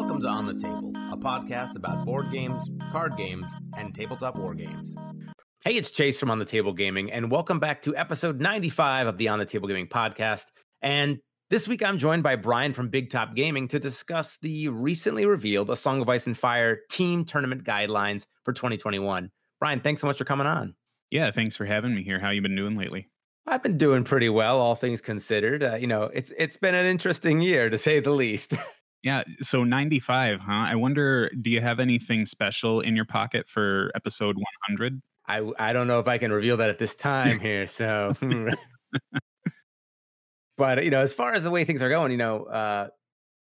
Welcome to On the Table, a podcast about board games, card games, and tabletop war games. Hey, it's Chase from On the Table Gaming, and welcome back to episode 95 of the On the Table Gaming podcast. And this week I'm joined by Brian from Big Top Gaming to discuss the recently revealed A Song of Ice and Fire team tournament guidelines for 2021. Brian, thanks so much for coming on. Yeah, thanks for having me here. How you been doing lately? I've been doing pretty well, all things considered. Uh, you know, it's it's been an interesting year to say the least. Yeah, so 95, huh? I wonder, do you have anything special in your pocket for episode 100? I I don't know if I can reveal that at this time here. So, but you know, as far as the way things are going, you know, uh,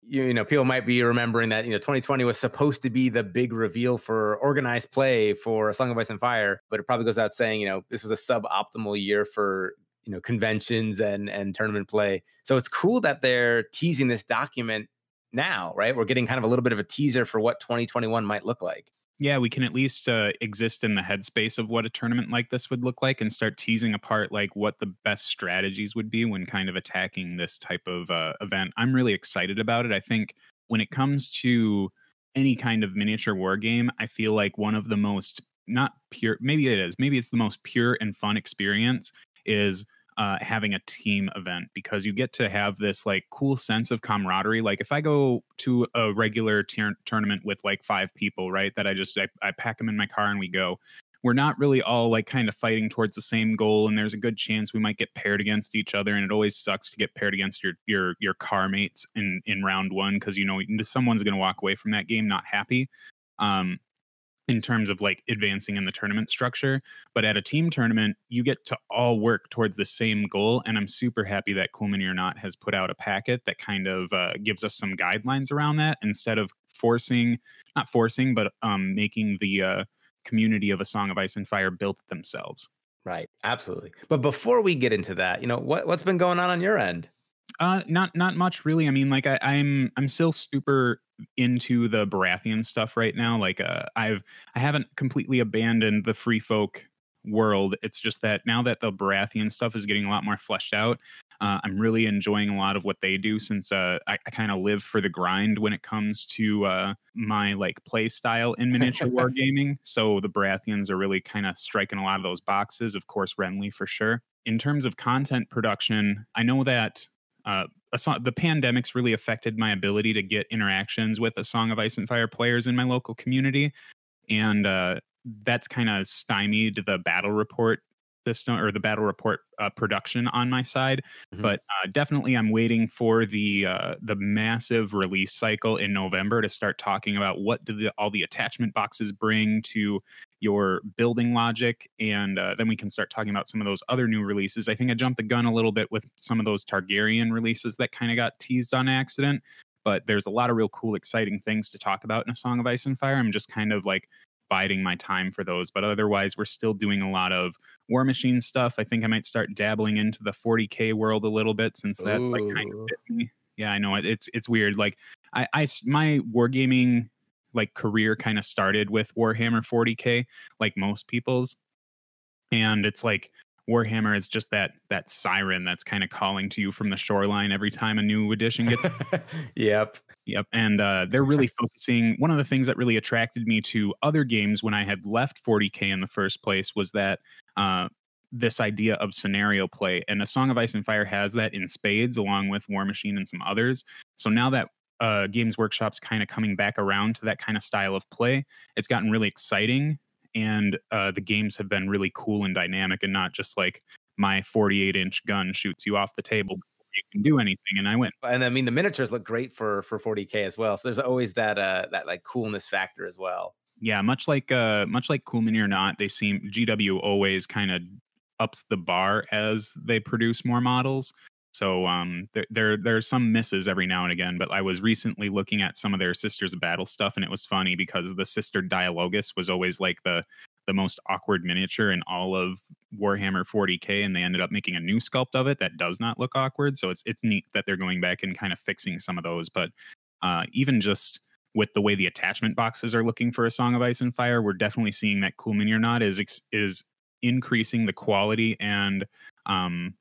you, you know, people might be remembering that you know 2020 was supposed to be the big reveal for organized play for A Song of Ice and Fire, but it probably goes out saying you know this was a suboptimal year for you know conventions and and tournament play. So it's cool that they're teasing this document now, right? We're getting kind of a little bit of a teaser for what 2021 might look like. Yeah, we can at least uh, exist in the headspace of what a tournament like this would look like and start teasing apart like what the best strategies would be when kind of attacking this type of uh, event. I'm really excited about it. I think when it comes to any kind of miniature war game, I feel like one of the most not pure, maybe it is, maybe it's the most pure and fun experience is uh, having a team event because you get to have this like cool sense of camaraderie. Like if I go to a regular tournament with like five people, right, that I just I, I pack them in my car and we go. We're not really all like kind of fighting towards the same goal, and there's a good chance we might get paired against each other. And it always sucks to get paired against your your your car mates in in round one because you know someone's going to walk away from that game not happy. Um, in terms of like advancing in the tournament structure. But at a team tournament, you get to all work towards the same goal. And I'm super happy that Cool Mini or Not has put out a packet that kind of uh, gives us some guidelines around that instead of forcing, not forcing, but um, making the uh, community of A Song of Ice and Fire built themselves. Right, absolutely. But before we get into that, you know what what's been going on on your end? Uh, not not much really. I mean, like I, I'm I'm still super into the Baratheon stuff right now. Like uh, I've I haven't completely abandoned the free folk world. It's just that now that the Baratheon stuff is getting a lot more fleshed out, uh, I'm really enjoying a lot of what they do since uh, I, I kind of live for the grind when it comes to uh, my like play style in miniature wargaming. So the Baratheons are really kind of striking a lot of those boxes. Of course, Renly for sure. In terms of content production, I know that uh, song, the pandemic's really affected my ability to get interactions with a Song of Ice and Fire players in my local community, and uh, that's kind of stymied the battle report system or the battle report uh, production on my side. Mm-hmm. But uh, definitely, I'm waiting for the uh, the massive release cycle in November to start talking about what do the, all the attachment boxes bring to your building logic, and uh, then we can start talking about some of those other new releases. I think I jumped the gun a little bit with some of those Targaryen releases that kind of got teased on accident. But there's a lot of real cool, exciting things to talk about in a Song of Ice and Fire. I'm just kind of like biding my time for those. But otherwise, we're still doing a lot of Warmachine stuff. I think I might start dabbling into the 40k world a little bit since that's Ooh. like kind of me. Yeah, I know it's it's weird. Like I, I my wargaming like career kind of started with Warhammer 40k, like most people's, and it's like Warhammer is just that that siren that's kind of calling to you from the shoreline every time a new edition gets. yep. Yep. And uh, they're really focusing. One of the things that really attracted me to other games when I had left 40K in the first place was that uh, this idea of scenario play. And A Song of Ice and Fire has that in spades, along with Warmachine and some others. So now that uh, Games Workshop's kind of coming back around to that kind of style of play, it's gotten really exciting and uh, the games have been really cool and dynamic and not just like my 48 inch gun shoots you off the table you can do anything and i win. And i mean the miniatures look great for for 40k as well so there's always that uh that like coolness factor as well. Yeah much like uh much like cool mini or not they seem gw always kind of ups the bar as they produce more models. So um, there, there are some misses every now and again, but I was recently looking at some of their Sisters of Battle stuff, and it was funny because the Sister Dialogus was always like the the most awkward miniature in all of Warhammer 40k, and they ended up making a new sculpt of it that does not look awkward. So it's it's neat that they're going back and kind of fixing some of those. But uh, even just with the way the attachment boxes are looking for a Song of Ice and Fire, we're definitely seeing that Cool Mini or Not is is increasing the quality and um,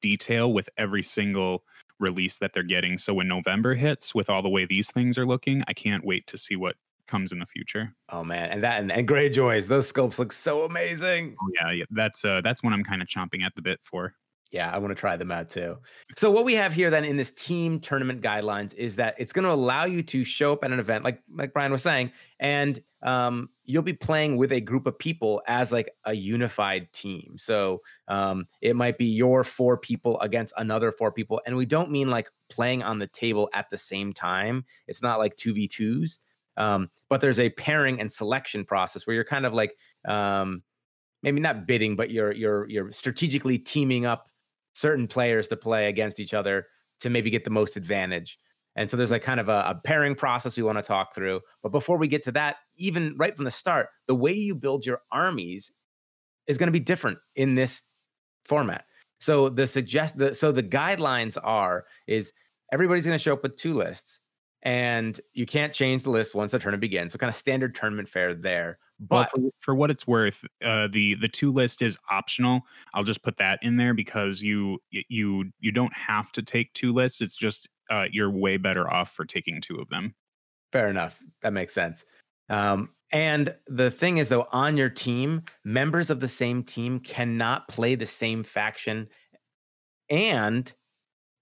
detail with every single release that they're getting. So when November hits, with all the way these things are looking, I can't wait to see what comes in the future. Oh man, and that and, and Greyjoys, those sculpts look so amazing. Oh yeah, yeah that's uh that's what I'm kind of chomping at the bit for. Yeah, I want to try them out too. So what we have here then in this team tournament guidelines is that it's going to allow you to show up at an event, like like Brian was saying, and um, you'll be playing with a group of people as like a unified team. So um, it might be your four people against another four people, and we don't mean like playing on the table at the same time. It's not like two v twos, um, but there's a pairing and selection process where you're kind of like um, maybe not bidding, but you're you're you're strategically teaming up certain players to play against each other to maybe get the most advantage. And so there's like kind of a, a, pairing process we want to talk through. But before we get to that, even right from the start, the way you build your armies is going to be different in this format. So the suggest the so the guidelines are is everybody's going to show up with two lists and you can't change the list once the tournament begins. So kind of standard tournament fare there. But well, for, for, what it's worth, uh, the the two list is optional. I'll just put that in there because you you you don't have to take two lists. It's just uh, you're way better off for taking two of them. Fair enough. That makes sense. Um, and the thing is, though, on your team, members of the same team cannot play the same faction, and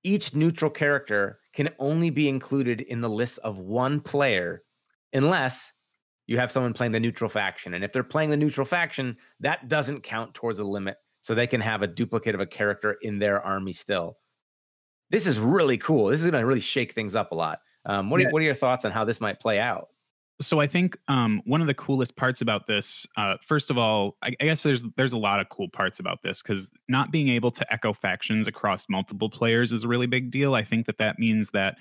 each neutral character can only be included in the list of one player unless you have someone playing the neutral faction. And if they're playing the neutral faction, that doesn't count towards the limit. So they can have a duplicate of a character in their army still. This is really cool. This is going to really shake things up a lot. Um, what, yeah. are, what are your thoughts on how this might play out? So I think um, one of the coolest parts about this, uh, first of all, I, I, guess there's there's a lot of cool parts about this because not being able to echo factions across multiple players is a really big deal. I think that that means that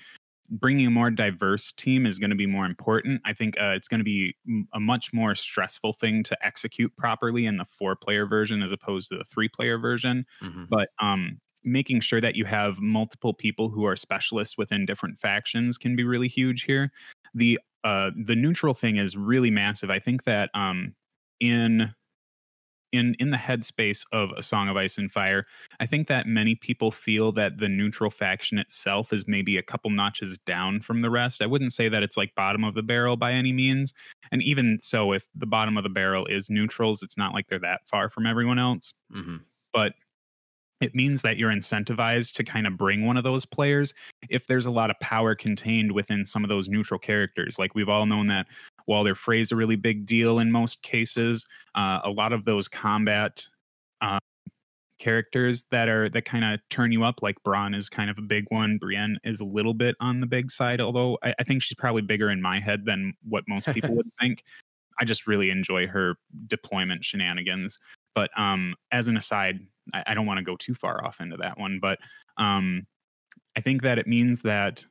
bringing a more diverse team is going to be more important. I think uh, it's going to be a much more stressful thing to execute properly in the four player version as opposed to the three player version. Mm-hmm. But um, making sure that you have multiple people who are specialists within different factions can be really huge here. The uh, the neutral thing is really massive. I think that um, in in in the headspace of a song of ice and fire i think that many people feel that the neutral faction itself is maybe a couple notches down from the rest i wouldn't say that it's like bottom of the barrel by any means and even so if the bottom of the barrel is neutrals it's not like they're that far from everyone else mm-hmm. but it means that you're incentivized to kind of bring one of those players if there's a lot of power contained within some of those neutral characters. Like we've all known that Walder Frey's a really big deal in most cases. Uh, a lot of those combat uh, characters that are that kind of turn you up, like Bronn is kind of a big one. Brienne is a little bit on the big side, although I, I think she's probably bigger in my head than what most people would think. I just really enjoy her deployment shenanigans. But um, as an aside, I, I don't want to go too far off into that one, but um, I think that it means that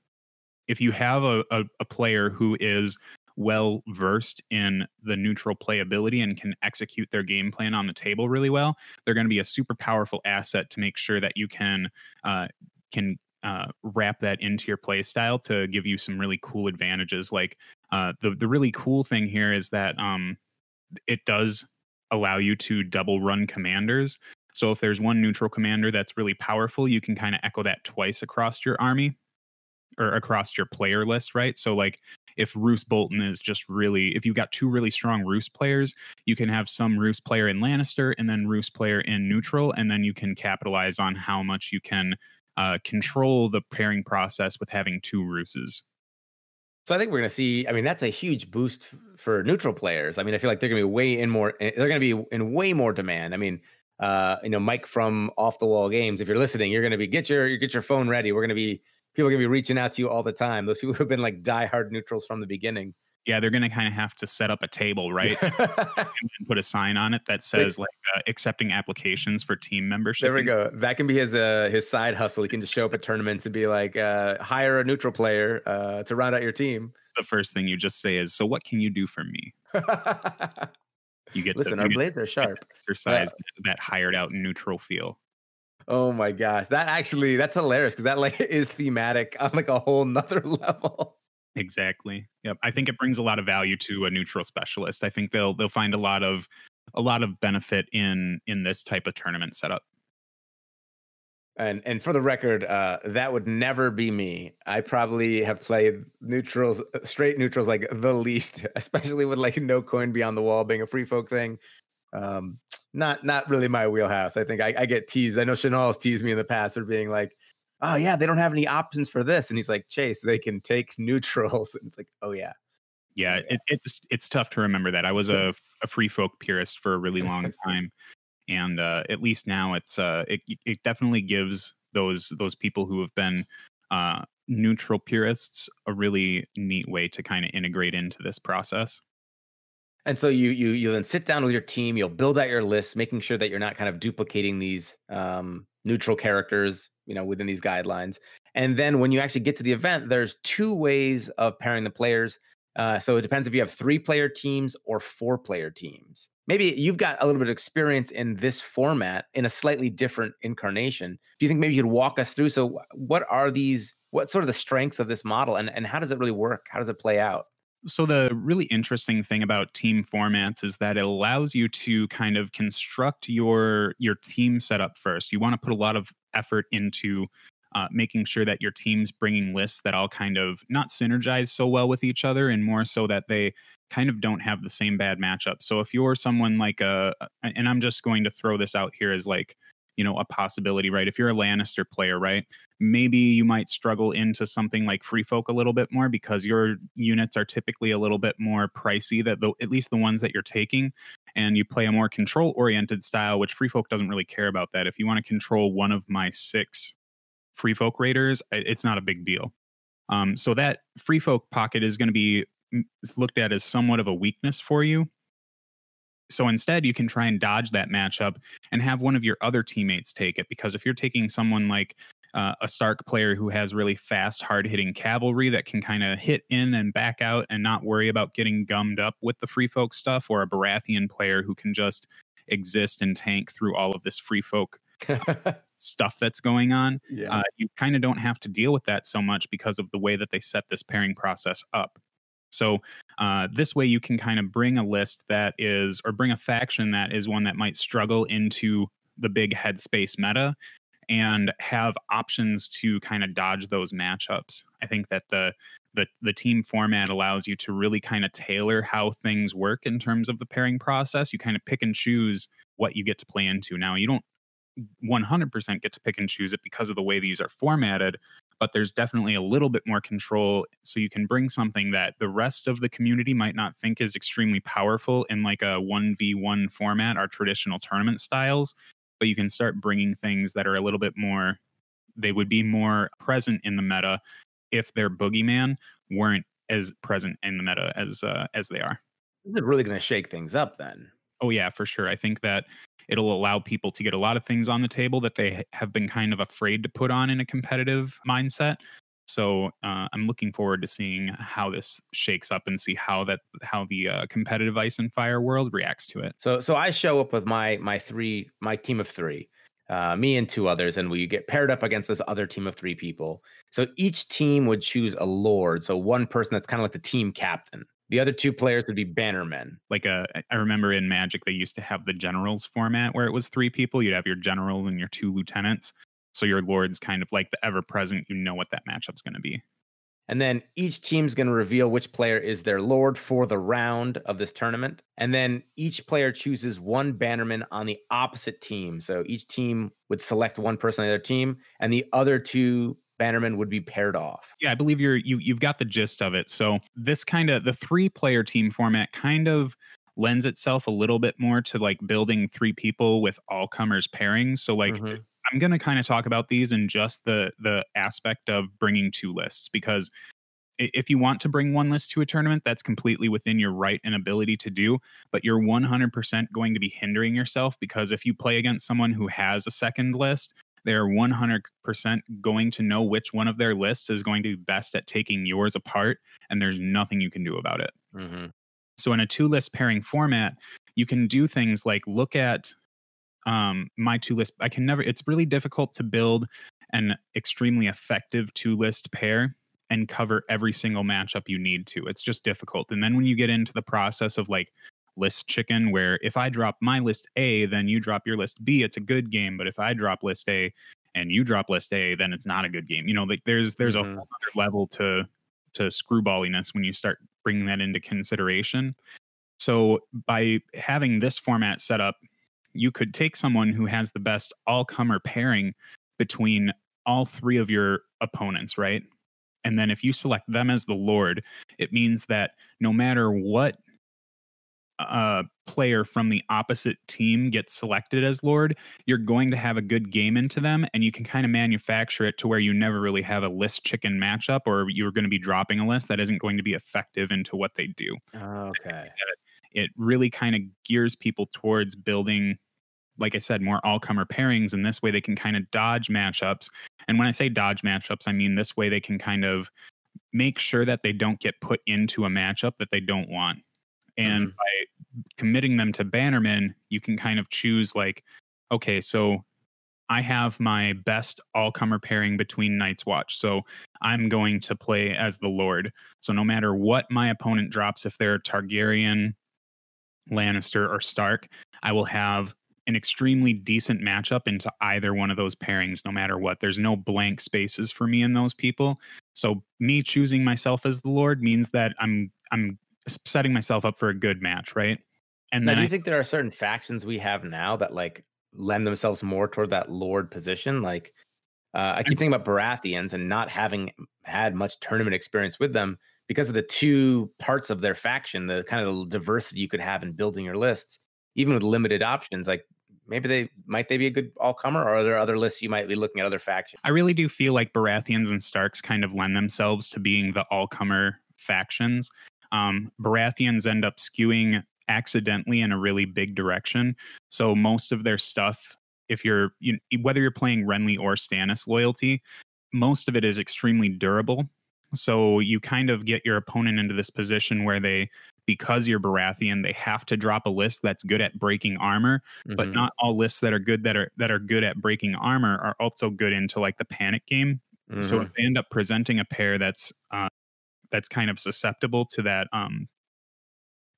if you have a, a, a player who is well versed in the neutral playability and can execute their game plan on the table really well, they're going to be a super powerful asset to make sure that you can uh, can uh, wrap that into your play style to give you some really cool advantages. Like uh, the the really cool thing here is that um, it does allow you to double run commanders. So if there's one neutral commander that's really powerful, you can kind of echo that twice across your army or across your player list, right? So like if Roose Bolton is just really if you've got two really strong Roose players, you can have some Roose player in Lannister and then Roose player in neutral, and then you can capitalize on how much you can uh, control the pairing process with having two Rooses. So I think we're going to see. I mean, that's a huge boost for neutral players. I mean, I feel like they're going to be way in more. Eh, they're going to be in way more demand. I mean, uh, you know, Mike from Off the Wall Games. If you're listening, you're going to be get your get your phone ready. We're going to be people are going to be reaching out to you all the time. Those people who've been like diehard neutrals from the beginning. Yeah, they're going to kind of have to set up a table, right? and put a sign on it that says like uh, accepting applications for team membership. There we go. That can be his uh, his side hustle. He can just show up at tournaments and be like, uh, hire a neutral player uh, to round out your team. The first thing you just say is, "So what can you do for me?" you get listen. To, our blades are sharp. Exercise yeah. that hired out neutral feel. Oh my gosh, that actually that's hilarious because that like is thematic on like a whole nother level. Exactly. Yep. I think it brings a lot of value to a neutral specialist. I think they'll they'll find a lot of a lot of benefit in in this type of tournament setup. And and for the record, uh, that would never be me. I probably have played neutrals, uh, straight neutrals, like the least, especially with like no coin beyond the wall being a free folk thing. Um, not not really my wheelhouse. I think I, I get teased. I know Chanel's teased me in the past for being like, "Oh yeah, they don't have any options for this," and he's like, "Chase, they can take neutrals." And it's like, "Oh yeah." Yeah, oh, yeah. It, it's it's tough to remember that. I was a, a free folk purist for a really long time, and uh, at least now it's uh, it it definitely gives those those people who have been uh, neutral purists a really neat way to kind of integrate into this process. And so you you you then sit down with your team. You'll build out your list, making sure that you're not kind of duplicating these um, neutral characters, you know, within these guidelines. And then when you actually get to the event, there's two ways of pairing the players. Uh, so it depends if you have three player teams or four player teams. Maybe you've got a little bit of experience in this format in a slightly different incarnation. Do you think maybe you could walk us through? So, what are these? What sort of the strengths of this model, and and how does it really work? How does it play out? So the really interesting thing about team formats is that it allows you to kind of construct your your team setup first. You want to put a lot of effort into uh, making sure that your team's bringing lists that all kind of not synergize so well with each other and more so that they kind of don't have the same bad matchups. So if you're someone like a, and I'm just going to throw this out here as like, you know, a possibility, right? If you're a Lannister player, right? Maybe you might struggle into something like Free Folk a little bit more because your units are typically a little bit more pricey, that the, at least the ones that you're taking. And you play a more control oriented style, which Free Folk doesn't really care about that. If you want to control one of my six free folk raiders, it's not a big deal. Um, so that free folk pocket is going to be looked at as somewhat of a weakness for you. So instead, you can try and dodge that matchup and have one of your other teammates take it. Because if you're taking someone like uh, a Stark player who has really fast, hard hitting cavalry that can kind of hit in and back out and not worry about getting gummed up with the free folk stuff, or a Baratheon player who can just exist and tank through all of this free folk stuff that's going on. Yeah. Uh, you kind of don't have to deal with that so much because of the way that they set this pairing process up. So uh, this way, you can kind of bring a list that is, or bring a faction that is one that might struggle into the big headspace meta and have options to kind of dodge those matchups. I think that the the the team format allows you to really kind of tailor how things work in terms of the pairing process. You kind of pick and choose what you get to play into. Now, you don't 100% get to pick and choose it because of the way these are formatted, but there's definitely a little bit more control. So you can bring something that the rest of the community might not think is extremely powerful in like a 1v1 format, our traditional tournament styles, but you can start bringing things that are a little bit more, they would be more present in the meta if their boogeyman weren't as present in the meta as uh, as they are. This is really going to shake things up then. Oh yeah, for sure. I think that It'll allow people to get a lot of things on the table that they have been kind of afraid to put on in a competitive mindset. So uh, I'm looking forward to seeing how this shakes up and see how that how the uh, competitive ice and fire world reacts to it. So so I show up with my my three my team of three, uh, me and two others, and we get paired up against this other team of three people. So each team would choose a lord, so one person that's kind of like the team captain. The other two players would be bannermen. Like a, uh, I remember in Magic they used to have the generals format where it was three people. You'd have your general and your two lieutenants. So your lord's kind of like the ever present. You know what that matchup's going to be. And then each team's going to reveal which player is their lord for the round of this tournament. And then each player chooses one bannerman on the opposite team. So each team would select one person on their team, and the other two Bannerman would be paired off. Yeah, I believe you're you you've got the gist of it. So this kind of the three player team format kind of lends itself a little bit more to like building three people with all comers pairings. So like mm-hmm. I'm going to kind of talk about these in just the the aspect of bringing two lists because if you want to bring one list to a tournament, that's completely within your right and ability to do. But you're 100% going to be hindering yourself because if you play against someone who has a second list, they're 100% going to know which one of their lists is going to be best at taking yours apart, and there's nothing you can do about it. Mm-hmm. So, in a two list pairing format, you can do things like look at um, my two list. I can never, it's really difficult to build an extremely effective two list pair and cover every single matchup you need to. It's just difficult. And then when you get into the process of like list chicken where if I drop my list A, then you drop your list B, it's a good game. But if I drop list A and you drop list A, then it's not a good game. You know, like there's there's mm-hmm. a whole other level to to screwballiness when you start bringing that into consideration. So by having this format set up, you could take someone who has the best all-comer pairing between all three of your opponents, right? And then if you select them as the Lord, it means that no matter what uh, player from the opposite team gets selected as Lord, you're going to have a good game into them, and you can kind of manufacture it to where you never really have a list chicken matchup, or you're going to be dropping a list that isn't going to be effective into what they do. Okay. It really kind of gears people towards building like I said, more all comer pairings. And this way they can kind of dodge matchups. And when I say dodge matchups, I mean this way they can kind of make sure that they don't get put into a matchup that they don't want. And mm-hmm. by committing them to Bannerman, you can kind of choose, like, okay, so I have my best all comer pairing between Night's Watch. So I'm going to play as the Lord. So no matter what my opponent drops, if they're Targaryen, Lannister, or Stark, I will have an extremely decent matchup into either one of those pairings, no matter what. There's no blank spaces for me in those people. So me choosing myself as the Lord means that I'm I'm setting myself up for a good match, right? And now, then do you I, think there are certain factions we have now that like lend themselves more toward that Lord position? Like uh, I keep thinking about Baratheons and not having had much tournament experience with them because of the two parts of their faction, the kind of diversity you could have in building your lists even with limited options, like maybe they might they be a good all comer, or are there other lists you might be looking at other factions? I really do feel like Baratheons and Starks kind of lend themselves to being the all comer factions. Um, Baratheons end up skewing accidentally in a really big direction, so most of their stuff, if you're you, whether you're playing Renly or Stannis loyalty, most of it is extremely durable. So you kind of get your opponent into this position where they because you're Baratheon, they have to drop a list that's good at breaking armor, mm-hmm. but not all lists that are good that are that are good at breaking armor are also good into like the panic game. Mm-hmm. So if they end up presenting a pair that's uh, that's kind of susceptible to that um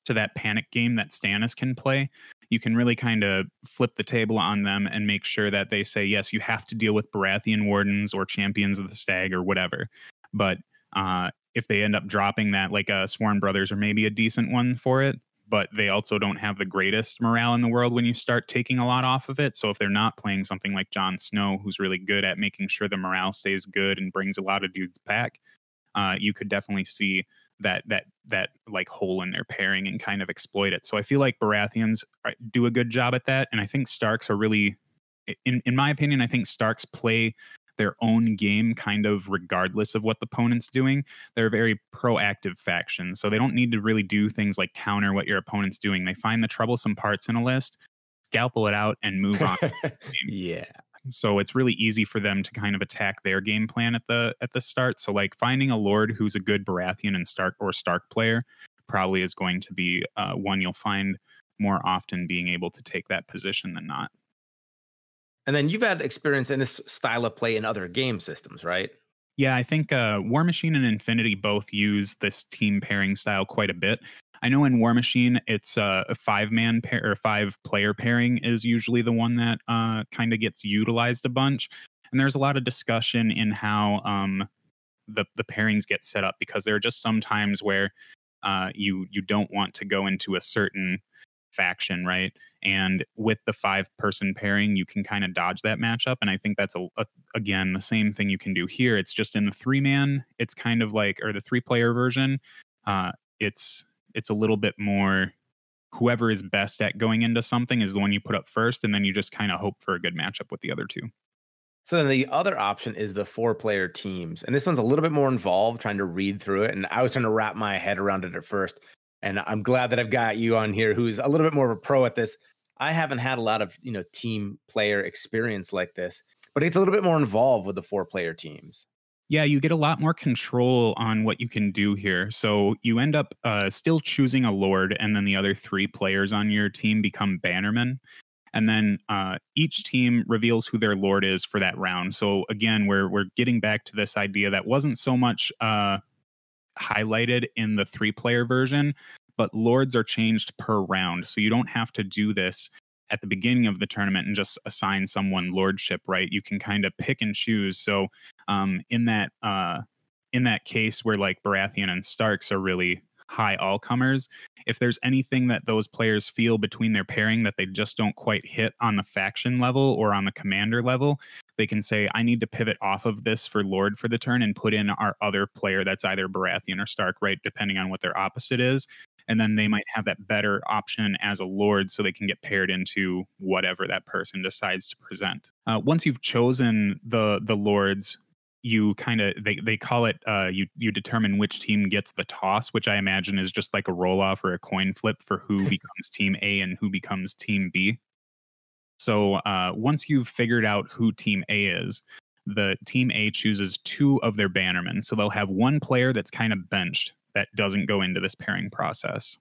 to that panic game that Stannis can play, you can really kind of flip the table on them and make sure that they say yes, you have to deal with Baratheon wardens or champions of the stag or whatever. But uh, if they end up dropping that, like a uh, Sworn Brothers or maybe a decent one for it, but they also don't have the greatest morale in the world when you start taking a lot off of it. So if they're not playing something like Jon Snow, who's really good at making sure the morale stays good and brings a lot of dudes back, uh, you could definitely see that that that like hole in their pairing and kind of exploit it. So I feel like Baratheons do a good job at that, and I think Starks are really, in in my opinion, I think Starks play their own game kind of regardless of what the opponent's doing. They're a very proactive faction. So they don't need to really do things like counter what your opponent's doing. They find the troublesome parts in a list, scalpel it out, and move on. yeah. So it's really easy for them to kind of attack their game plan at the at the start. So like finding a lord who's a good Baratheon and Stark or Stark player probably is going to be uh, one you'll find more often being able to take that position than not. And then you've had experience in this style of play in other game systems, right? Yeah, I think uh, Warmachine and Infinity both use this team pairing style quite a bit. I know in Warmachine, it's a five man pair or five player pairing is usually the one that uh, kind of gets utilized a bunch. And there's a lot of discussion in how um, the the pairings get set up because there are just some times where uh, you you don't want to go into a certain faction, right? And with the five person pairing, you can kind of dodge that matchup. And I think that's a, a, again the same thing you can do here. It's just in the three man. It's kind of like or the three player version. Uh, it's it's a little bit more. Whoever is best at going into something is the one you put up first, and then you just kind of hope for a good matchup with the other two. So then the other option is the four player teams. And this one's a little bit more involved trying to read through it. And I was trying to wrap my head around it at first. And I'm glad that I've got you on here who's a little bit more of a pro at this. I haven't had a lot of, you know, team player experience like this, but it's a little bit more involved with the four player teams. Yeah, you get a lot more control on what you can do here. So you end up uh, still choosing a lord, and then the other three players on your team become bannermen. And then uh, each team reveals who their lord is for that round. So again, we're we're getting back to this idea that wasn't so much uh, highlighted in the three player version, but lords are changed per round. So you don't have to do this at the beginning of the tournament and just assign someone lordship, right? You can kind of pick and choose. So um, in that uh, in that case where like Baratheon and Starks are really high all comers, if there's anything that those players feel between their pairing that they just don't quite hit on the faction level or on the commander level, they can say, I need to pivot off of this for Lord for the turn and put in our other player that's either Baratheon or Stark, right? Depending on what their opposite is. And then they might have that better option as a Lord so they can get paired into whatever that person decides to present. Uh, once you've chosen the the Lords, you kind of they, they call it uh, you you determine which team gets the toss which i imagine is just like a roll off or a coin flip for who becomes team a and who becomes team b so uh, once you've figured out who team a is the team a chooses two of their bannermen so they'll have one player that's kind of benched that doesn't go into this pairing process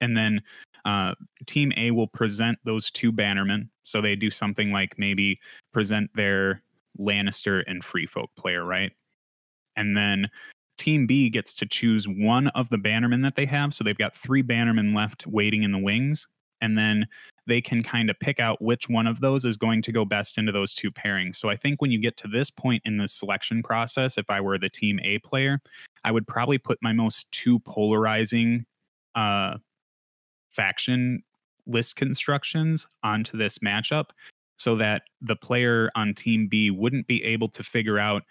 and then uh, team a will present those two bannermen so they do something like maybe present their Lannister and Free Folk player, right? And then Team B gets to choose one of the bannermen that they have. So they've got three bannermen left waiting in the wings. And then they can kind of pick out which one of those is going to go best into those two pairings. So I think when you get to this point in the selection process, if I were the Team A player, I would probably put my most two polarizing uh, faction list constructions onto this matchup so that the player on team B wouldn't be able to figure out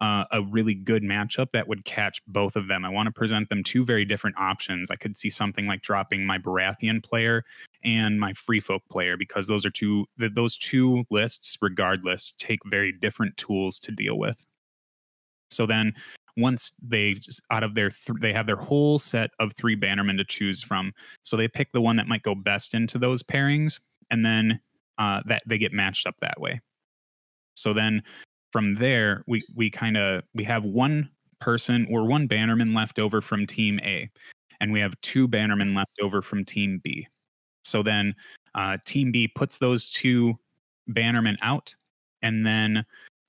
uh, a really good matchup that would catch both of them. I want to present them two very different options. I could see something like dropping my Baratheon player and my Free Folk player because those are two those two lists, regardless, take very different tools to deal with. So then, once they out of their th- they have their whole set of three bannermen to choose from, so they pick the one that might go best into those pairings, and then uh, that they get matched up that way. So then from there, we we kind of we have one person or one bannerman left over from team A, and we have two bannermen left over from team B. So then uh, team B puts those two bannermen out, and then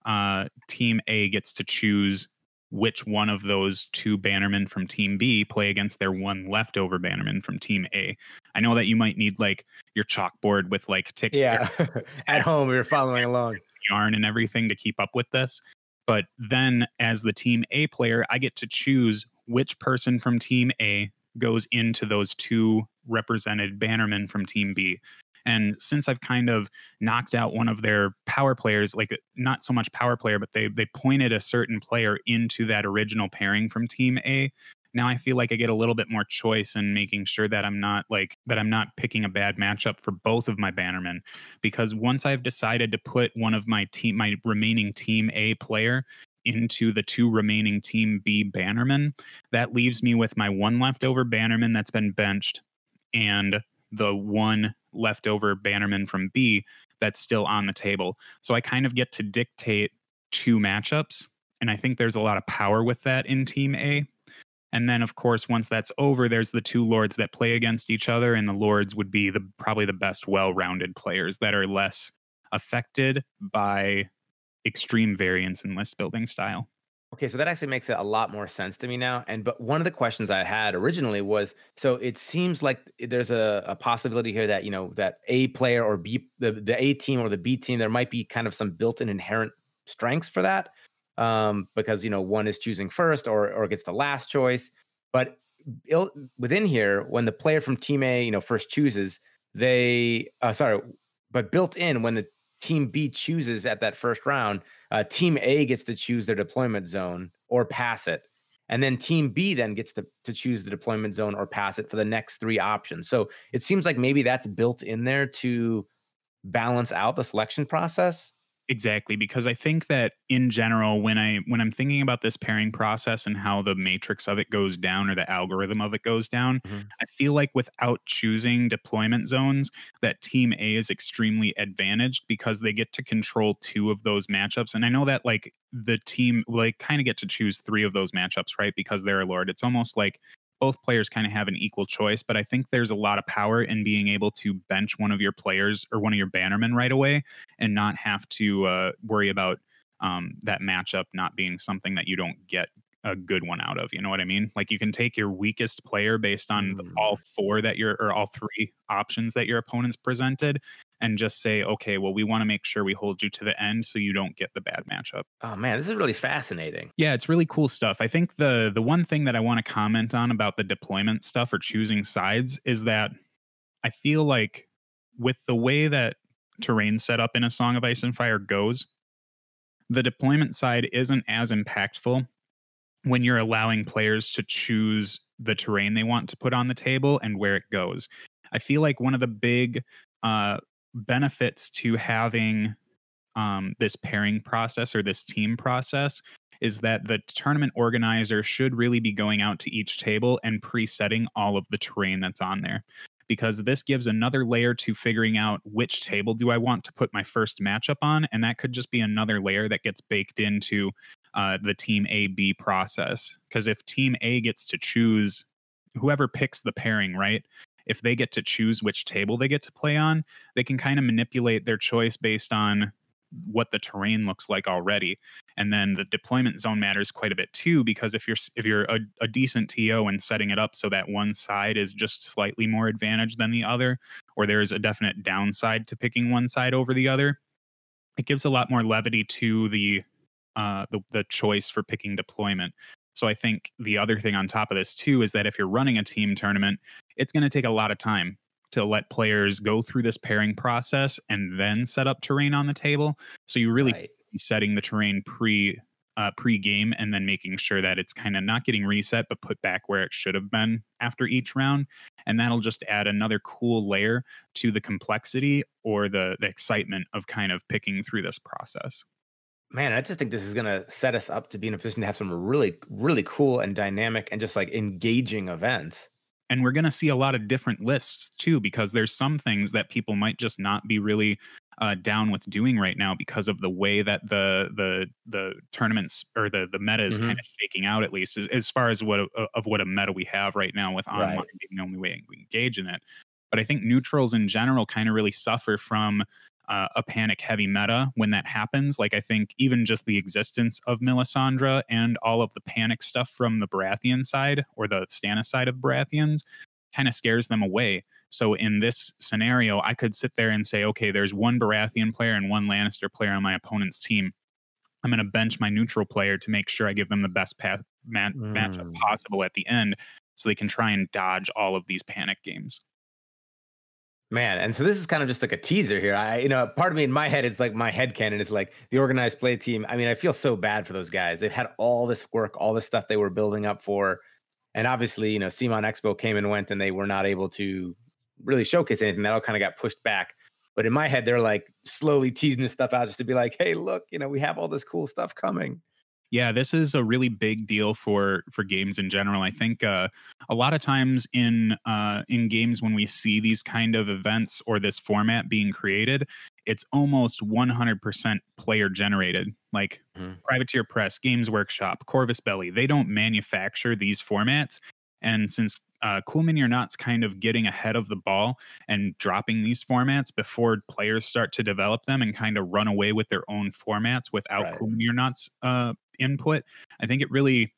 uh, team A gets to choose which one of those two bannermen from team B play against their one leftover bannerman from team A. I know that you might need like your chalkboard with like tick yeah at home you're following along yarn and everything to keep up with this. But then as the team A player, I get to choose which person from team A goes into those two represented bannermen from team B. And since I've kind of knocked out one of their power players, like not so much power player, but they they pointed a certain player into that original pairing from Team A. Now I feel like I get a little bit more choice in making sure that I'm not like that I'm not picking a bad matchup for both of my bannermen. Because once I've decided to put one of my team my remaining team A player into the two remaining team B bannermen, that leaves me with my one leftover bannerman that's been benched and the one leftover bannerman from B that's still on the table. So I kind of get to dictate two matchups. And I think there's a lot of power with that in Team A. And then, of course, once that's over, there's the two lords that play against each other, and the lords would be the probably the best well-rounded players that are less affected by extreme variance in list building style. Okay, so that actually makes a lot more sense to me now. And but one of the questions I had originally was so it seems like there's a, a possibility here that you know that A player or B the, the A team or the B team there might be kind of some built-in inherent strengths for that um, because you know one is choosing first or or gets the last choice. But within here, when the player from team A you know first chooses, they uh, sorry, but built in when the team B chooses at that first round, uh, team A gets to choose their deployment zone or pass it. And then team B then gets to, to choose the deployment zone or pass it for the next three options. So it seems like maybe that's built in there to balance out the selection process exactly because i think that in general when i when i'm thinking about this pairing process and how the matrix of it goes down or the algorithm of it goes down mm-hmm. i feel like without choosing deployment zones that team a is extremely advantaged because they get to control two of those matchups and i know that like the team like kind of get to choose three of those matchups right because they're a lord it's almost like both players kind of have an equal choice, but I think there's a lot of power in being able to bench one of your players or one of your bannermen right away and not have to uh, worry about um, that matchup not being something that you don't get a good one out of. You know what I mean? Like you can take your weakest player based on mm. all four that you're or all three options that your opponents presented and just say, okay, well, we want to make sure we hold you to the end so you don't get the bad matchup. Oh man, this is really fascinating. Yeah, it's really cool stuff. I think the the one thing that I want to comment on about the deployment stuff or choosing sides is that I feel like with the way that terrain setup in a Song of Ice and Fire goes, the deployment side isn't as impactful when you're allowing players to choose the terrain they want to put on the table and where it goes. I feel like one of the big uh, benefits to having um, this pairing process or this team process is that the tournament organizer should really be going out to each table and presetting all of the terrain that's on there because this gives another layer to figuring out which table do I want to put my first matchup on. And that could just be another layer that gets baked into uh, the team A B process. Because if team A gets to choose whoever picks the pairing, right? If they get to choose which table they get to play on, they can kind of manipulate their choice based on what the terrain looks like already. And then the deployment zone matters quite a bit too because if you're if you're a, a, decent to and setting it up so that one side is just slightly more advantaged than the other or there's a definite downside to picking one side over the other it gives a lot more levity to the uh the, the choice for picking deployment. So i think the other thing on top of this too is that if you're running a team tournament it's going to take a lot of time to let players go through this pairing process and then set up terrain on the table. So you really right. setting the terrain pre uh, pre game and then making sure that it's kind of not getting reset but put back where it should have been after each round, and that'll just add another cool layer to the complexity or the the excitement of kind of picking through this process. Man, I just think this is going to set us up to be in a position to have some really, really cool and dynamic and just like engaging events and we're going to see a lot of different lists too because there's some things that people might just not be really uh, down with doing right now because of the way that the the the tournaments or the the meta is mm-hmm. kind of shaking out at least as, as far as what uh, of what a meta we have right now with online right. being the only way we engage in it but i think neutrals in general kind of really suffer from uh, a panic heavy meta when that happens. Like I think even just the existence of Melisandre and all of the panic stuff from the Baratheon side or the Stannis side of Baratheons kind of scares them away. So in this scenario, I could sit there and say, okay, there's one Baratheon player and one Lannister player on my opponent's team. I'm going to bench my neutral player to make sure I give them the best path, mat- mm. matchup possible at the end so they can try and dodge all of these panic games. Man, and so this is kind of just like a teaser here. I, you know, part of me in my head, it's like my head canon is like the organized play team. I mean, I feel so bad for those guys. They've had all this work, all this stuff they were building up for. And obviously, you know, CMON Expo came and went and they were not able to really showcase anything. That all kind of got pushed back. But in my head, they're like slowly teasing this stuff out just to be like, hey, look, you know, we have all this cool stuff coming. Yeah, this is a really big deal for for games in general. I think uh, a lot of times in uh, in games when we see these kind of events or this format being created, it's almost 100% player generated. Like mm-hmm. Privateer Press, Games Workshop, Corvus Belli, they don't manufacture these formats. And since uh, Cool Mini or Not's kind of getting ahead of the ball and dropping these formats before players start to develop them and kind of run away with their own formats without right. Cool Mini or Not's uh, input. I think it really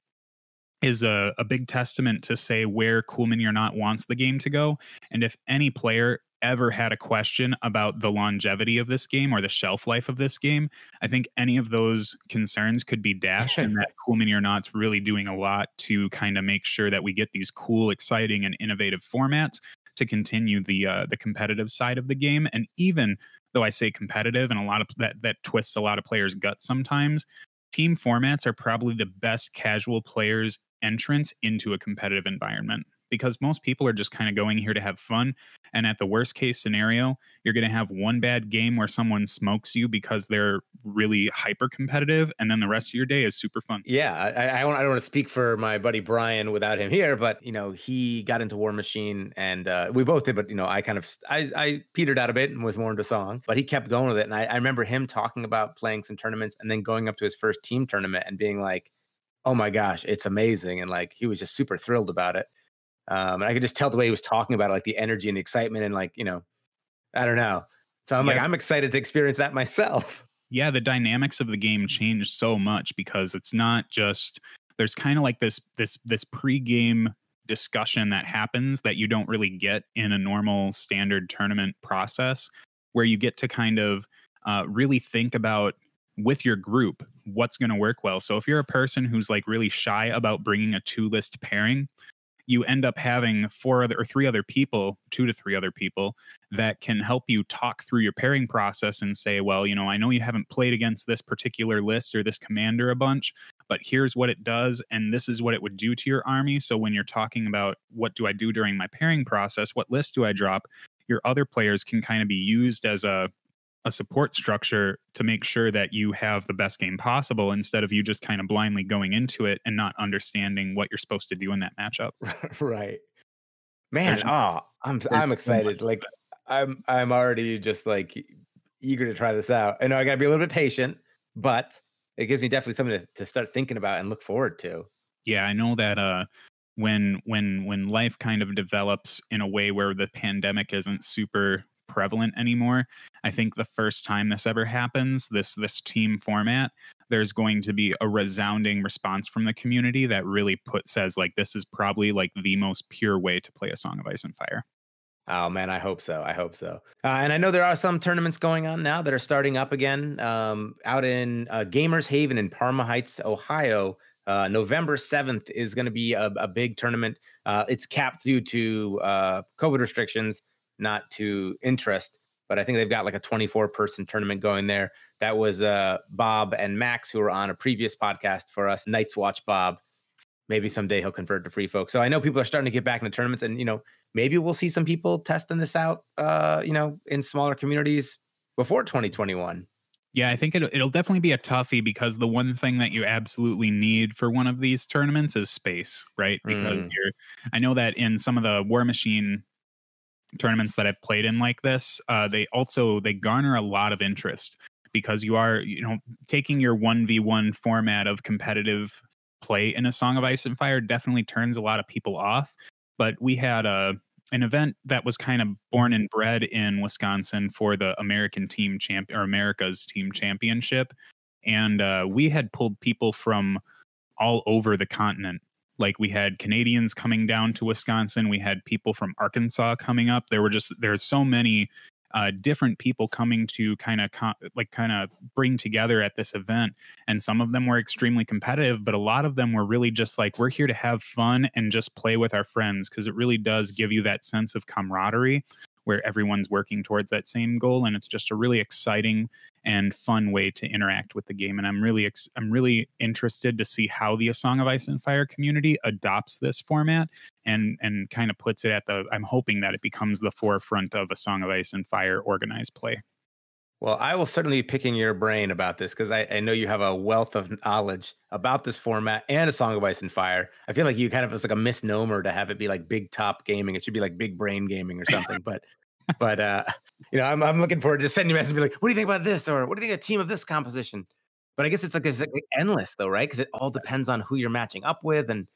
is a, a big testament to say where Cool Mini or Not wants the game to go. And if any player ever had a question about the longevity of this game or the shelf life of this game, I think any of those concerns could be dashed. and that Cool Mini or Not's really doing a lot to kind of make sure that we get these cool, exciting, and innovative formats to continue the uh, the competitive side of the game. And even though I say competitive, and a lot of that that twists a lot of players' guts sometimes, team formats are probably the best casual players entrance into a competitive environment because most people are just kind of going here to have fun. And at the worst case scenario, you're going to have one bad game where someone smokes you because they're really hyper competitive, and then the rest of your day is super fun. Yeah, I, I, don't, I don't want to speak for my buddy Brian without him here, but you know he got into Warmachine and uh, we both did. But you know, I kind of I, I petered out a bit and was more into song, but he kept going with it. And I, I remember him talking about playing some tournaments and then going up to his first team tournament and being like, "Oh my gosh, it's amazing!" And like he was just super thrilled about it. Um, and I could just tell the way he was talking about it, like the energy and the excitement, and like you know, I don't know. So I'm yeah. like, I'm excited to experience that myself. Yeah, the dynamics of the game changed so much because it's not just there's kind of like this this this pre-game discussion that happens that you don't really get in a normal standard tournament process where you get to kind of uh, really think about with your group what's going to work well. So if you're a person who's like really shy about bringing a two list pairing, you end up having four other or three other people, two to three other people that can help you talk through your pairing process and say, well, you know, I know you haven't played against this particular list or this commander a bunch, but here's what it does and this is what it would do to your army. So when you're talking about what do I do during my pairing process, what list do I drop, your other players can kind of be used as a a support structure to make sure that you have the best game possible instead of you just kind of blindly going into it and not understanding what you're supposed to do in that matchup. right. Man, there's, oh, I'm I'm excited. So like I'm I'm already just like eager to try this out. I know I got to be a little bit patient, but it gives me definitely something to, to start thinking about and look forward to. Yeah, I know that uh when when when life kind of develops in a way where the pandemic isn't super prevalent anymore. I think the first time this ever happens, this this team format, there's going to be a resounding response from the community that really put says like this is probably like the most pure way to play a Song of Ice and Fire. Oh man, I hope so. I hope so. Uh, and I know there are some tournaments going on now that are starting up again um, out in uh, Gamers Haven in Parma Heights, Ohio. Uh, November 7th is going to be a, a, big tournament. Uh, it's capped due to uh, COVID restrictions not to interest. But I think they've got like a 24 person tournament going there. That was uh, Bob and Max who were on a previous podcast for us. Night's Watch Bob. Maybe someday he'll convert to free folks. So I know people are starting to get back into tournaments, and you know maybe we'll see some people testing this out. Uh, you know, in smaller communities before 2021. Yeah, I think it'll, it'll definitely be a toughie because the one thing that you absolutely need for one of these tournaments is space, right? Because mm. you're, I know that in some of the Warmachine tournaments that I've played in like this, uh, they also they garner a lot of interest because you are you know taking your one v one format of competitive play in a Song of Ice and Fire definitely turns a lot of people off. But we had a an event that was kind of born and bred in Wisconsin for the American team champ or America's team championship, and uh, we had pulled people from all over the continent like we had Canadians coming down to Wisconsin, we had people from Arkansas coming up. There were just there's so many uh, different people coming to kind of like kind of bring together at this event and some of them were extremely competitive but a lot of them were really just like we're here to have fun and just play with our friends because it really does give you that sense of camaraderie where everyone's working towards that same goal and it's just a really exciting and fun way to interact with the game and i'm really ex- i'm really interested to see how the a song of ice and fire community adopts this format and and kind of puts it at the i'm hoping that it becomes the forefront of a song of ice and fire organized play well, I will certainly be picking your brain about this because I, I, know you have a wealth of knowledge about this format and a Song of Ice and Fire. I feel like you kind of it's like a misnomer to have it be like big top gaming. It should be like big brain gaming or something. but but uh, you know, I'm I'm looking forward to sending you a message and be like, what do you think about this? Or what do you think of a team of this composition? But I guess it's like it's like endless though, right? Because it all depends on who you're matching up with and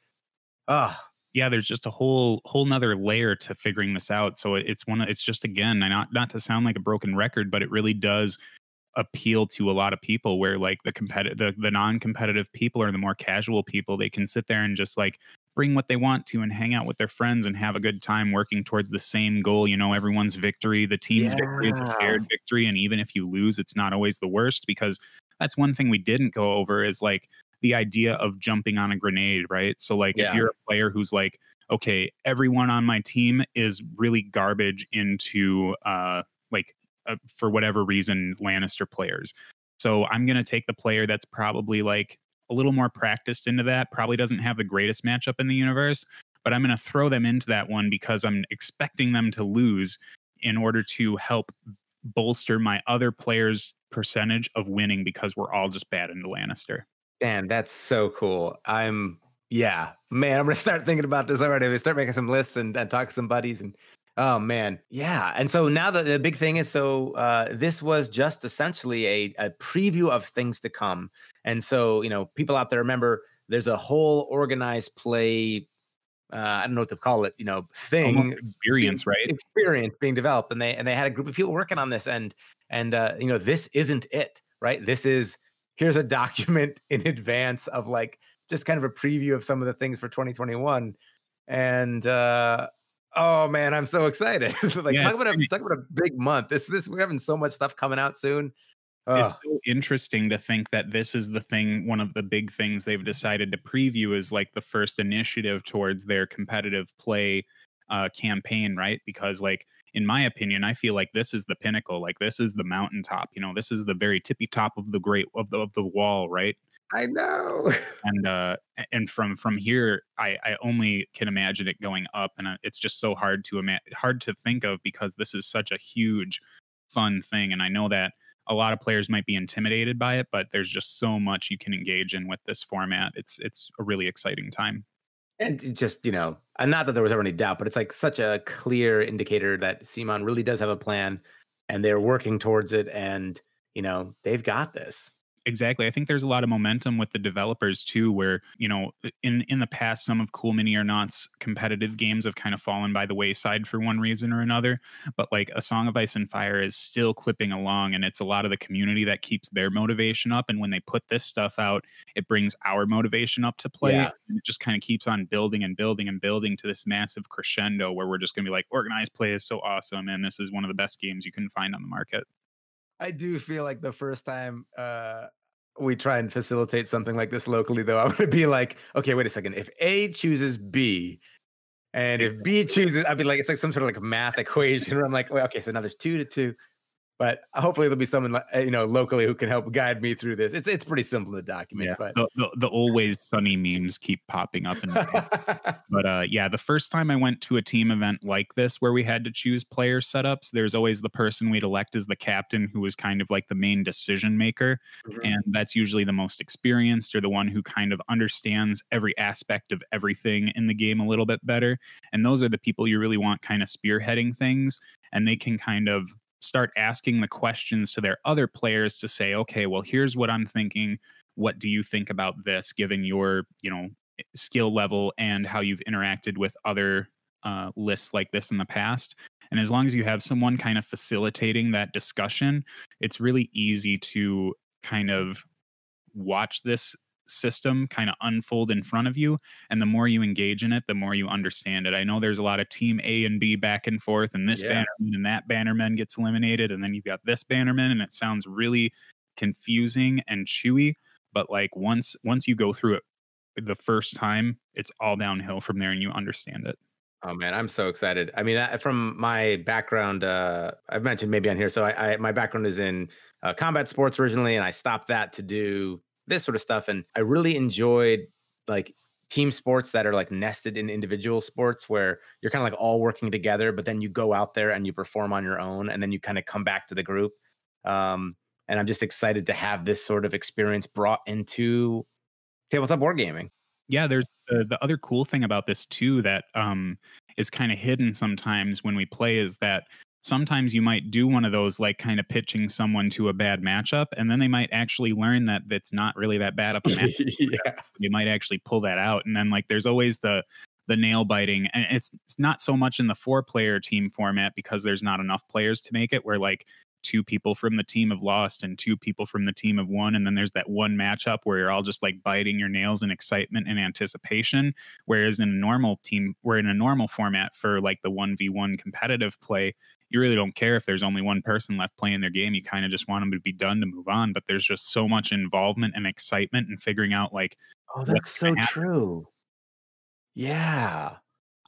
oh yeah, there's just a whole whole nother layer to figuring this out. So it's one. It's just again, not not to sound like a broken record, but it really does appeal to a lot of people where like the competitive the, the non-competitive people or the more casual people they can sit there and just like bring what they want to and hang out with their friends and have a good time working towards the same goal. You know, everyone's victory, the team's yeah. victory is a shared victory. And even if you lose, it's not always the worst because that's one thing we didn't go over is like the idea of jumping on a grenade, right? So, like, yeah. if you're a player who's like, okay, everyone on my team is really garbage into, uh, like, uh, for whatever reason, Lannister players. So I'm going to take the player that's probably like a little more practiced into that, probably doesn't have the greatest matchup in the universe, but I'm going to throw them into that one because I'm expecting them to lose in order to help bolster my other players' percentage of winning because we're all just bad into Lannister. Dan, that's so cool. I'm yeah, man, I'm gonna start thinking about this already. We start making some lists and, and talk to some buddies and oh man, yeah. And so now the, the big thing is so uh, this was just essentially a, a preview of things to come. And so, you know, people out there remember there's a whole organized play. Uh, I don't know what to call it, you know, thing Almost experience, right? Experience being developed, and they and they had a group of people working on this, and and uh, you know, this isn't it, right? This is here's a document in advance of like just kind of a preview of some of the things for 2021, and uh, Oh man, I'm so excited! like yeah, talk about a talk about a big month. This this we're having so much stuff coming out soon. It's so interesting to think that this is the thing. One of the big things they've decided to preview is like the first initiative towards their competitive play uh, campaign, right? Because like in my opinion, I feel like this is the pinnacle. Like this is the mountaintop. You know, this is the very tippy top of the great of the of the wall, right? I know. and uh and from from here I I only can imagine it going up and uh, it's just so hard to imagine hard to think of because this is such a huge fun thing and I know that a lot of players might be intimidated by it but there's just so much you can engage in with this format. It's it's a really exciting time. And just, you know, not that there was ever any doubt, but it's like such a clear indicator that CMON really does have a plan and they're working towards it and you know, they've got this exactly. I think there's a lot of momentum with the developers too, where you know, in in the past, some of Cool Mini or Not's competitive games have kind of fallen by the wayside for one reason or another. But like a Song of Ice and Fire is still clipping along, and it's a lot of the community that keeps their motivation up. And when they put this stuff out, it brings our motivation up to play. Yeah. And it just kind of keeps on building and building and building to this massive crescendo where we're just going to be like, organized play is so awesome, and this is one of the best games you can find on the market. I do feel like the first time uh, we try and facilitate something like this locally, though, I'm going to be like, okay, wait a second. If A chooses B, and if B chooses, I'd be like, it's like some sort of like math equation where I'm like, well, okay, so now there's two to two but hopefully there'll be someone uh, you know locally who can help guide me through this. It's it's pretty simple to document. Yeah, but the, the, the always sunny memes keep popping up. And but uh, yeah, the first time I went to a team event like this where we had to choose player setups, there's always the person we'd elect as the captain who was kind of like the main decision maker, mm-hmm. and that's usually the most experienced or the one who kind of understands every aspect of everything in the game a little bit better. And those are the people you really want kind of spearheading things, and they can kind of start asking the questions to their other players to say, okay, well, here's what I'm thinking. What do you think about this, given your, you know, skill level and how you've interacted with other uh, lists like this in the past? And as long as you have someone kind of facilitating that discussion, it's really easy to kind of watch this system kind of unfold in front of you. And the more you engage in it, the more you understand it. I know there's a lot of team A and B back and forth, and this yeah. bannerman and that bannerman gets eliminated, and then you've got this bannerman, and it sounds really confusing and chewy. But like once once you go through it the first time, it's all downhill from there, and you understand it. Oh man, I'm so excited. I mean, from my background, uh, I've mentioned maybe on here. So I, I my background is in uh, combat sports originally, and I stopped that to do this sort of stuff. And I really enjoyed like team sports that are like nested in individual sports where you're kind of like all working together, but then you go out there and you perform on your own and then you kind of come back to the group. Um, and I'm just excited to have this sort of experience brought into tabletop board gaming. Yeah, there's the, the other cool thing about this too that um, is kind of hidden sometimes when we play is that sometimes you might do one of those like kind of pitching someone to a bad matchup and then they might actually learn that that's not really that bad of a matchup yeah. they might actually pull that out and then like there's always the the nail biting and it's, it's not so much in the four player team format because there's not enough players to make it where like two people from the team have lost and two people from the team have won and then there's that one matchup where you're all just like biting your nails in excitement and anticipation whereas in a normal team we're in a normal format for like the 1v1 competitive play you really don't care if there's only one person left playing their game. You kind of just want them to be done to move on. But there's just so much involvement and excitement and figuring out like, oh, that's so true. Yeah,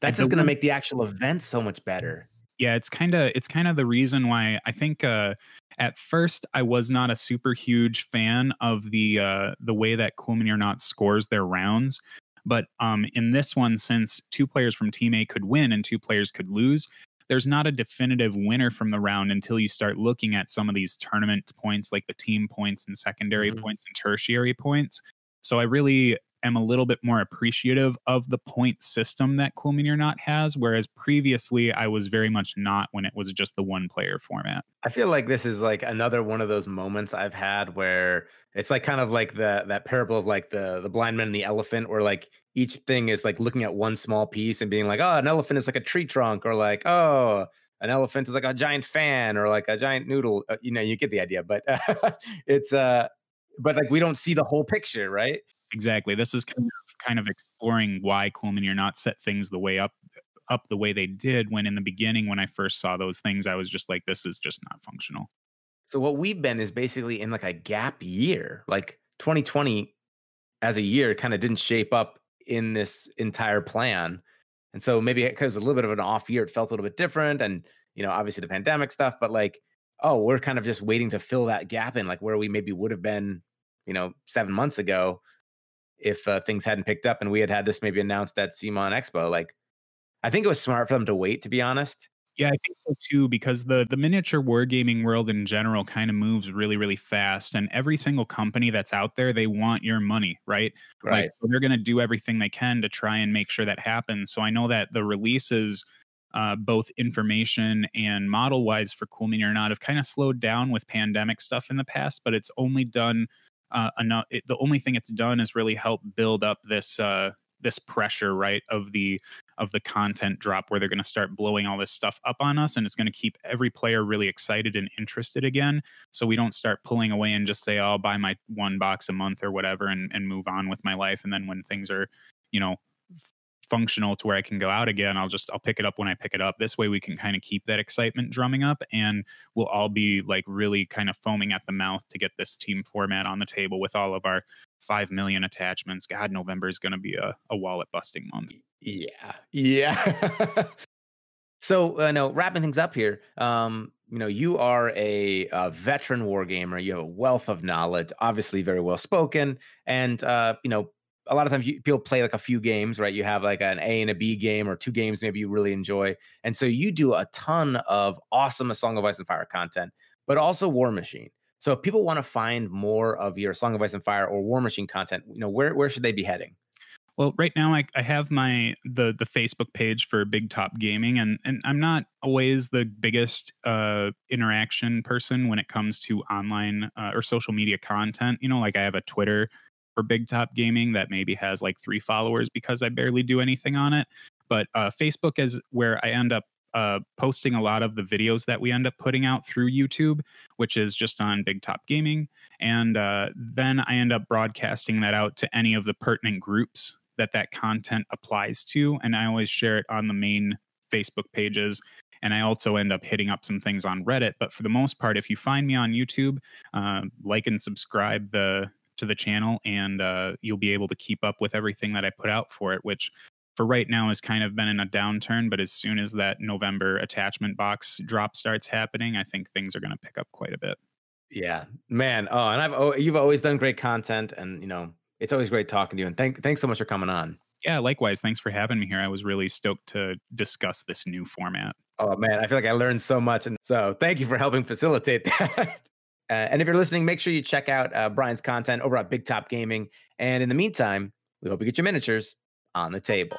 that's just going to make the actual event so much better. Yeah, it's kind of it's kind of the reason why I think uh, at first I was not a super huge fan of the uh, the way that Mini or Not scores their rounds. But um, in this one, since two players from Team A could win and two players could lose, there's not a definitive winner from the round until you start looking at some of these tournament points, like the team points and secondary mm-hmm. points and tertiary points. So I really am a little bit more appreciative of the point system that Cool Mini or Not has, whereas previously I was very much not when it was just the one player format. I feel like this is like another one of those moments I've had where it's like kind of like the that parable of like the the blind man and the elephant, where like each thing is like looking at one small piece and being like, oh, an elephant is like a tree trunk, or like, oh, an elephant is like a giant fan, or like a giant noodle. Uh, you know, you get the idea. But uh, it's uh, but like we don't see the whole picture, right? Exactly. This is kind of kind of exploring why Cool Mini or Not set things the way up up the way they did when in the beginning when I first saw those things I was just like this is just not functional. So what we've been is basically in like a gap year. Like 2020 as a year kind of didn't shape up in this entire plan. And so maybe it was a little bit of an off year, it felt a little bit different. And, you know, obviously the pandemic stuff, but like, oh, we're kind of just waiting to fill that gap in, like where we maybe would have been, you know, seven months ago if uh, things hadn't picked up and we had had this maybe announced at CMON Expo. Like, I think it was smart for them to wait, to be honest. Yeah, I think so too, because the the miniature wargaming world in general kind of moves really, really fast. And every single company that's out there, they want your money, right? Right. Like, so they're gonna do everything they can to try and make sure that happens. So I know that the releases uh, both information and model wise for Cool Mini or Not have kind of slowed down with pandemic stuff in the past, but it's only done uh, enough. It, the only thing it's done is really help build up this uh, this pressure right of the of the content drop where they're going to start blowing all this stuff up on us and it's going to keep every player really excited and interested again so we don't start pulling away and just say oh, i'll buy my one box a month or whatever and, and move on with my life and then when things are you know functional to where I can go out again, I'll just I'll pick it up when I pick it up. This way we can kind of keep that excitement drumming up and we'll all be like really kind of foaming at the mouth to get this team format on the table with all of our 5 million attachments. God, November is going to be a, a wallet busting month. Yeah. Yeah. so, uh, no, wrapping things up here. Um, you know, you are a, a veteran wargamer. You have a wealth of knowledge, obviously very well spoken, and uh, you know, a lot of times you, people play like a few games, right? You have like an A and a B game or two games maybe you really enjoy. And so you do a ton of awesome A Song of Ice and Fire content, but also Warmachine. So if people want to find more of your Song of Ice and Fire or Warmachine content, you know, where where should they be heading? Well, right now I, I have my the the Facebook page for Big Top Gaming, and and I'm not always the biggest uh, interaction person when it comes to online uh, or social media content. You know, like I have a Twitter for Big Top Gaming that maybe has like three followers because I barely do anything on it. But uh, Facebook is where I end up uh, posting a lot of the videos that we end up putting out through YouTube, which is just on Big Top Gaming. And uh, then I end up broadcasting that out to any of the pertinent groups that that content applies to. And I always share it on the main Facebook pages. And I also end up hitting up some things on Reddit. But for the most part, if you find me on YouTube, uh, like and subscribe the to the channel and uh, you'll be able to keep up with everything that I put out for it, which for right now has kind of been in a downturn. But as soon as that November attachment box drop starts happening, I think things are going to pick up quite a bit. Yeah, man. Oh, and I've oh, you've always done great content, and you know it's always great talking to you. And thank thanks so much for coming on. Yeah, likewise. Thanks for having me here. I was really stoked to discuss this new format. Oh man, I feel like I learned so much, and so thank you for helping facilitate that. Uh, and if you're listening, make sure you check out uh, Brian's content over at Big Top Gaming. And in the meantime, we hope you get your miniatures on the table.